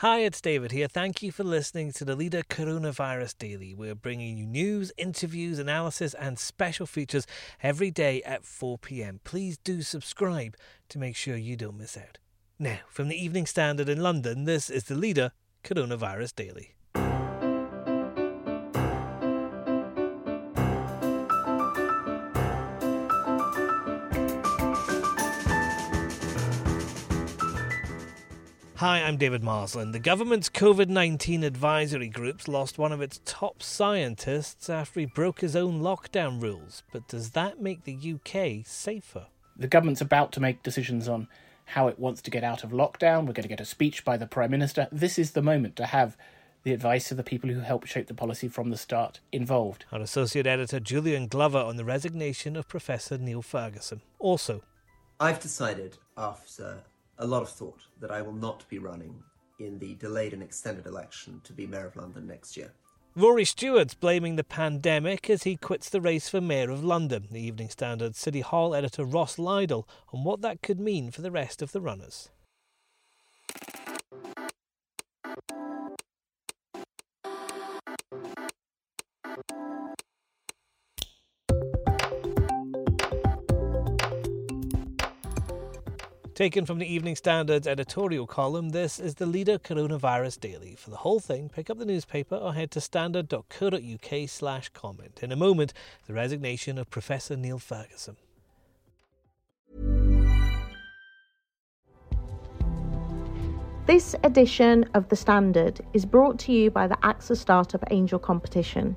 Hi, it's David here. Thank you for listening to the Leader Coronavirus Daily. We're bringing you news, interviews, analysis, and special features every day at 4 pm. Please do subscribe to make sure you don't miss out. Now, from the Evening Standard in London, this is the Leader Coronavirus Daily. Hi, I'm David Marsland. The government's COVID 19 advisory groups lost one of its top scientists after he broke his own lockdown rules. But does that make the UK safer? The government's about to make decisions on how it wants to get out of lockdown. We're going to get a speech by the Prime Minister. This is the moment to have the advice of the people who helped shape the policy from the start involved. Our Associate Editor Julian Glover on the resignation of Professor Neil Ferguson. Also, I've decided after a lot of thought that I will not be running in the delayed and extended election to be Mayor of London next year. Rory Stewart's blaming the pandemic as he quits the race for Mayor of London. The Evening Standard City Hall editor Ross Lydall on what that could mean for the rest of the runners. Taken from the Evening Standard's editorial column, this is the Leader Coronavirus Daily. For the whole thing, pick up the newspaper or head to standard.co.uk slash comment. In a moment, the resignation of Professor Neil Ferguson. This edition of The Standard is brought to you by the AXA Startup Angel Competition.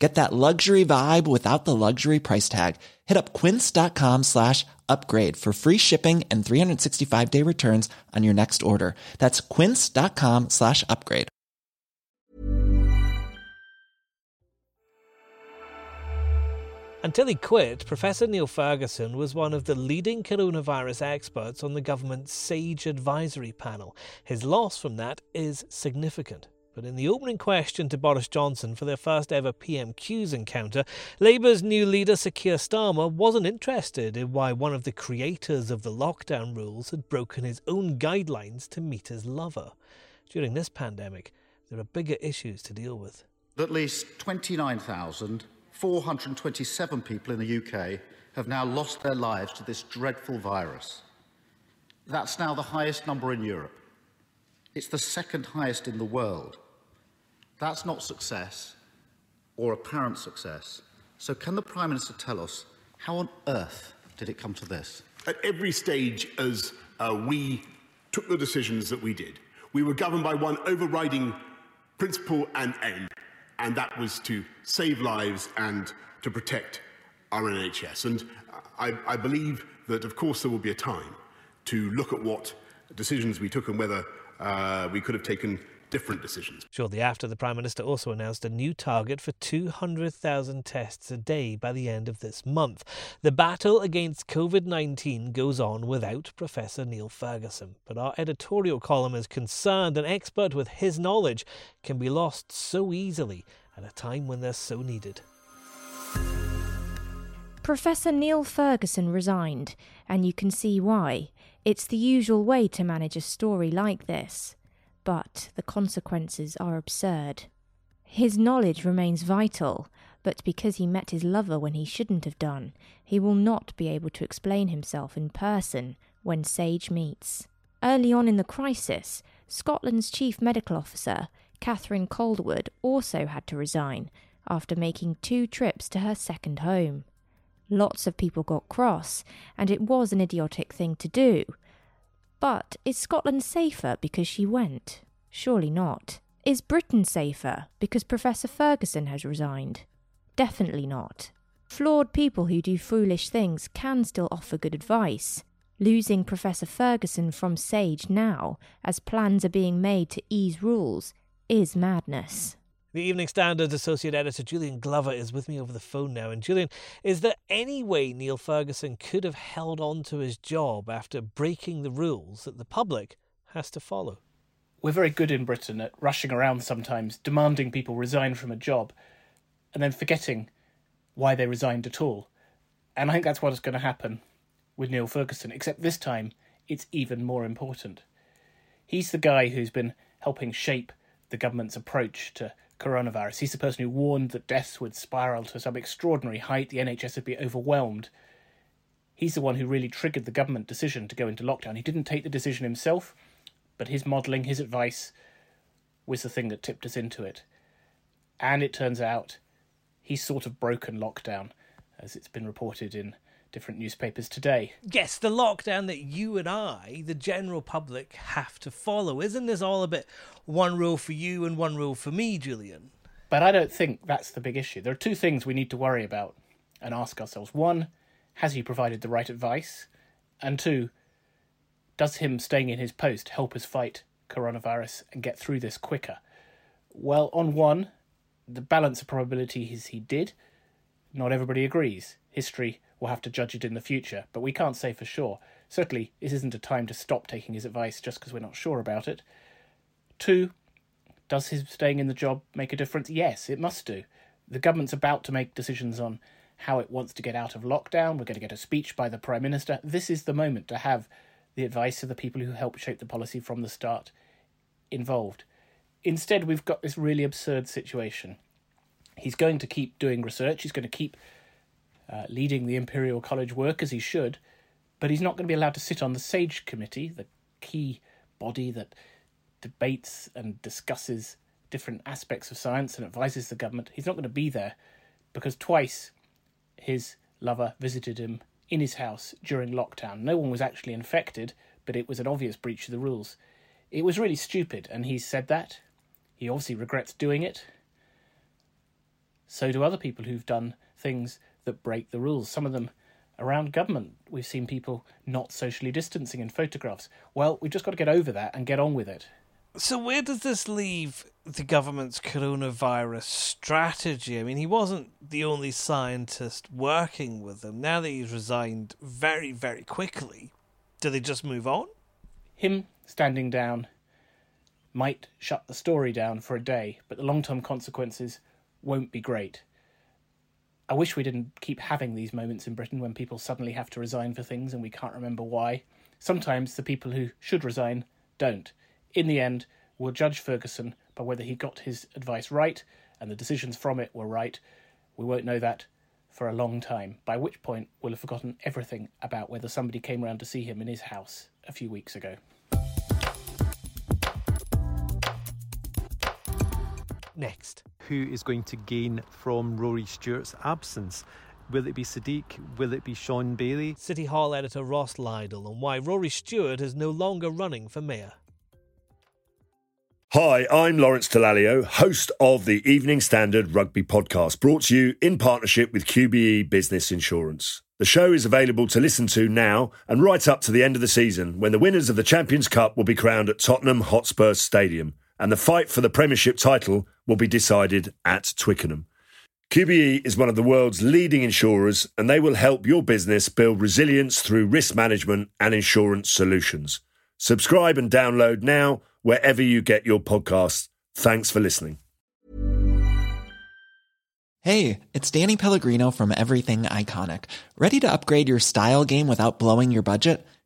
Get that luxury vibe without the luxury price tag. Hit up quince.com slash upgrade for free shipping and 365 day returns on your next order. That's quince.com slash upgrade. Until he quit, Professor Neil Ferguson was one of the leading coronavirus experts on the government's SAGE advisory panel. His loss from that is significant. But in the opening question to Boris Johnson for their first ever PMQs encounter, Labour's new leader, Sir Keir Starmer, wasn't interested in why one of the creators of the lockdown rules had broken his own guidelines to meet his lover. During this pandemic, there are bigger issues to deal with. At least 29,427 people in the UK have now lost their lives to this dreadful virus. That's now the highest number in Europe. It's the second highest in the world. That's not success or apparent success. So, can the Prime Minister tell us how on earth did it come to this? At every stage, as uh, we took the decisions that we did, we were governed by one overriding principle and aim, and that was to save lives and to protect our NHS. And I, I believe that, of course, there will be a time to look at what decisions we took and whether uh, we could have taken different decisions. Shortly after, the Prime Minister also announced a new target for 200,000 tests a day by the end of this month. The battle against COVID 19 goes on without Professor Neil Ferguson, but our editorial column is concerned an expert with his knowledge can be lost so easily at a time when they're so needed. Professor Neil Ferguson resigned, and you can see why. It's the usual way to manage a story like this, but the consequences are absurd. His knowledge remains vital, but because he met his lover when he shouldn't have done, he will not be able to explain himself in person when Sage meets. Early on in the crisis, Scotland's chief medical officer, Catherine Calderwood, also had to resign after making two trips to her second home. Lots of people got cross, and it was an idiotic thing to do. But is Scotland safer because she went? Surely not. Is Britain safer because Professor Ferguson has resigned? Definitely not. Flawed people who do foolish things can still offer good advice. Losing Professor Ferguson from Sage now, as plans are being made to ease rules, is madness. The Evening Standard's Associate Editor Julian Glover is with me over the phone now. And Julian, is there any way Neil Ferguson could have held on to his job after breaking the rules that the public has to follow? we're very good in Britain at rushing around sometimes, demanding people resign from a job, and then forgetting why they resigned at all. And I think that's what is going to happen with Neil Ferguson, except this time it's even more important. He's the guy who's been helping shape the government's approach to coronavirus. He's the person who warned that deaths would spiral to some extraordinary height, the NHS would be overwhelmed. He's the one who really triggered the government decision to go into lockdown. He didn't take the decision himself but his modelling, his advice, was the thing that tipped us into it. And it turns out he's sort of broken lockdown, as it's been reported in different newspapers today. Yes, the lockdown that you and I, the general public, have to follow. Isn't this all a bit one rule for you and one rule for me, Julian? But I don't think that's the big issue. There are two things we need to worry about and ask ourselves. One, has he provided the right advice? And two, does him staying in his post help us fight coronavirus and get through this quicker? Well, on one, the balance of probability is he did. Not everybody agrees. History will have to judge it in the future, but we can't say for sure. Certainly, this isn't a time to stop taking his advice just because we're not sure about it. Two, does his staying in the job make a difference? Yes, it must do. The government's about to make decisions on how it wants to get out of lockdown. We're going to get a speech by the Prime Minister. This is the moment to have the advice of the people who helped shape the policy from the start involved. Instead, we've got this really absurd situation. He's going to keep doing research, he's going to keep uh, leading the Imperial College work as he should, but he's not going to be allowed to sit on the SAGE committee, the key body that debates and discusses different aspects of science and advises the government. He's not going to be there because twice his lover visited him in his house during lockdown. No one was actually infected, but it was an obvious breach of the rules. It was really stupid, and he's said that. He obviously regrets doing it. So do other people who've done things that break the rules. Some of them around government. We've seen people not socially distancing in photographs. Well, we've just got to get over that and get on with it. So, where does this leave the government's coronavirus strategy? I mean, he wasn't the only scientist working with them. Now that he's resigned very, very quickly, do they just move on? Him standing down might shut the story down for a day, but the long term consequences won't be great. I wish we didn't keep having these moments in Britain when people suddenly have to resign for things and we can't remember why. Sometimes the people who should resign don't in the end, we'll judge Ferguson by whether he got his advice right and the decisions from it were right. We won't know that for a long time, by which point we'll have forgotten everything about whether somebody came round to see him in his house a few weeks ago. Next. Who is going to gain from Rory Stewart's absence? Will it be Sadiq? Will it be Shaun Bailey? City Hall editor Ross Lydall on why Rory Stewart is no longer running for mayor. Hi, I'm Lawrence Dallaglio, host of the Evening Standard Rugby Podcast, brought to you in partnership with QBE Business Insurance. The show is available to listen to now and right up to the end of the season when the winners of the Champions Cup will be crowned at Tottenham Hotspur Stadium and the fight for the Premiership title will be decided at Twickenham. QBE is one of the world's leading insurers and they will help your business build resilience through risk management and insurance solutions. Subscribe and download now wherever you get your podcasts. Thanks for listening. Hey, it's Danny Pellegrino from Everything Iconic. Ready to upgrade your style game without blowing your budget?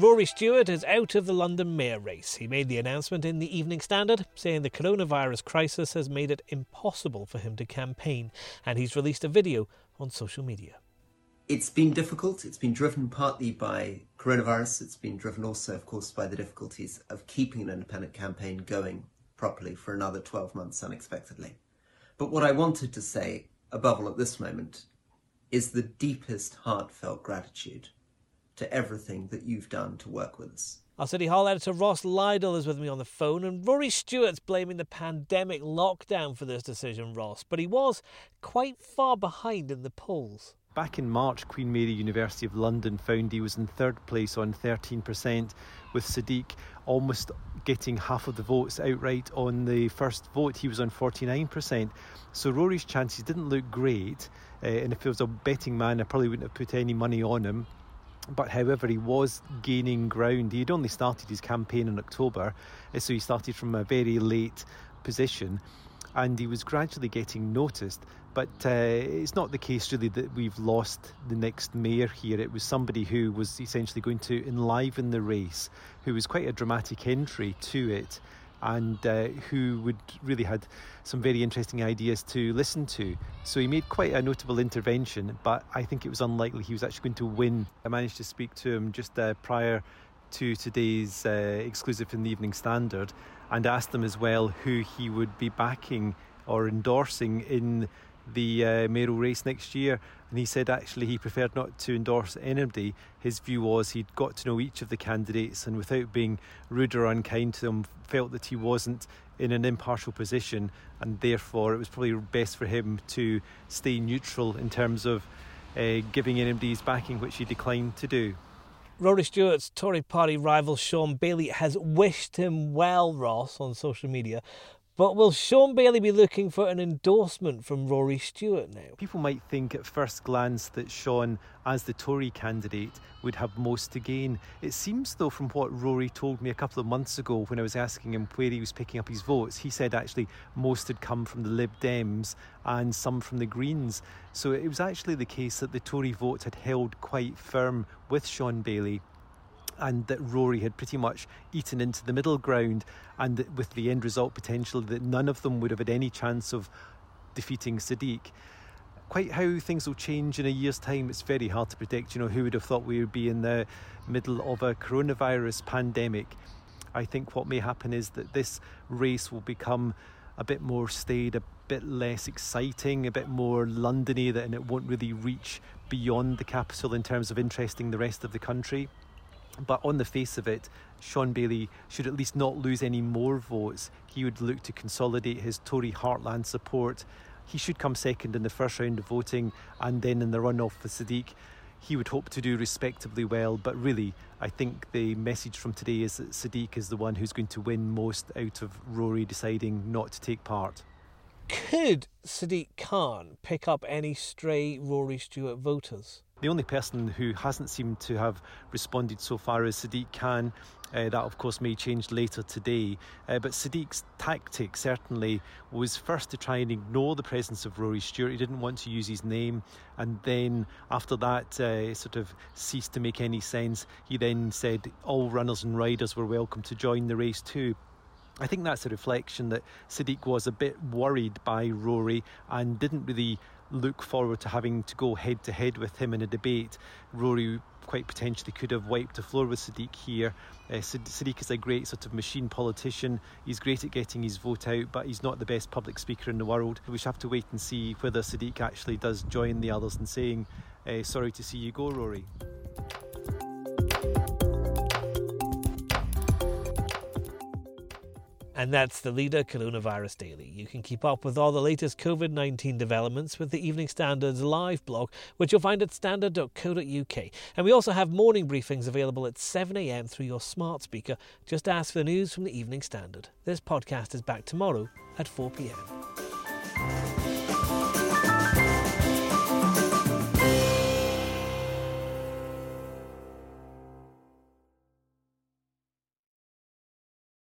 Rory Stewart is out of the London Mayor race. He made the announcement in the Evening Standard, saying the coronavirus crisis has made it impossible for him to campaign, and he's released a video on social media. It's been difficult. It's been driven partly by coronavirus. It's been driven also, of course, by the difficulties of keeping an independent campaign going properly for another 12 months unexpectedly. But what I wanted to say, above all at this moment, is the deepest heartfelt gratitude to everything that you've done to work with us. Our City Hall editor Ross Lydall is with me on the phone, and Rory Stewart's blaming the pandemic lockdown for this decision, Ross, but he was quite far behind in the polls. Back in March, Queen Mary University of London found he was in third place on 13%, with Sadiq almost getting half of the votes outright on the first vote. He was on 49%. So Rory's chances didn't look great, uh, and if it was a betting man, I probably wouldn't have put any money on him but however, he was gaining ground. He had only started his campaign in October, uh, so he started from a very late position and he was gradually getting noticed. But uh, it's not the case really that we've lost the next mayor here. It was somebody who was essentially going to enliven the race, who was quite a dramatic entry to it and uh, who would really had some very interesting ideas to listen to. So he made quite a notable intervention, but I think it was unlikely he was actually going to win. I managed to speak to him just uh, prior to today's uh, exclusive in the Evening Standard and asked him as well who he would be backing or endorsing in the uh, race next year. And he said actually he preferred not to endorse anybody. His view was he'd got to know each of the candidates and without being rude or unkind to them, felt that he wasn't in an impartial position and therefore it was probably best for him to stay neutral in terms of uh, giving NMD's backing, which he declined to do. Rory Stewart's Tory party rival Shaun Bailey has wished him well, Ross, on social media, but will Shaun Bailey be looking for an endorsement from Rory Stewart now? People might think at first glance that Shaun, as the Tory candidate, would have most to gain. It seems, though, from what Rory told me a couple of months ago when I was asking him where he was picking up his votes, he said actually most had come from the Lib Dems and some from the Greens. So it was actually the case that the Tory vote had held quite firm with Shaun Bailey and that Rory had pretty much eaten into the middle ground, and that with the end result potential that none of them would have had any chance of defeating Sadiq. Quite how things will change in a year's time, it's very hard to predict. You know, who would have thought we would be in the middle of a coronavirus pandemic? I think what may happen is that this race will become a bit more staid, a bit less exciting, a bit more Londony, and it won't really reach beyond the capital in terms of interesting the rest of the country. But on the face of it, Shaun Bailey should at least not lose any more votes. He would look to consolidate his Tory heartland support. He should come second in the first round of voting and then in the runoff for Sadiq. He would hope to do respectably well, but really, I think the message from today is that Sadiq is the one who's going to win most out of Rory deciding not to take part. Could Sadiq Khan pick up any stray Rory Stewart voters? The only person who hasn't seemed to have responded so far is Sadiq Khan. Uh, that, of course, may change later today. Uh, but Sadiq's tactic certainly was first to try and ignore the presence of Rory Stewart. He didn't want to use his name. And then, after that uh, sort of ceased to make any sense, he then said all runners and riders were welcome to join the race too. I think that's a reflection that Sadiq was a bit worried by Rory and didn't really look forward to having to go head to head with him in a debate. Rory quite potentially could have wiped the floor with Sadiq here. Uh, Sadiq is a great sort of machine politician. He's great at getting his vote out, but he's not the best public speaker in the world. We should have to wait and see whether Sadiq actually does join the others in saying, uh, Sorry to see you go, Rory. And that's the leader Coronavirus Daily. You can keep up with all the latest COVID 19 developments with the Evening Standard's live blog, which you'll find at standard.co.uk. And we also have morning briefings available at 7am through your smart speaker. Just ask for the news from the Evening Standard. This podcast is back tomorrow at 4pm.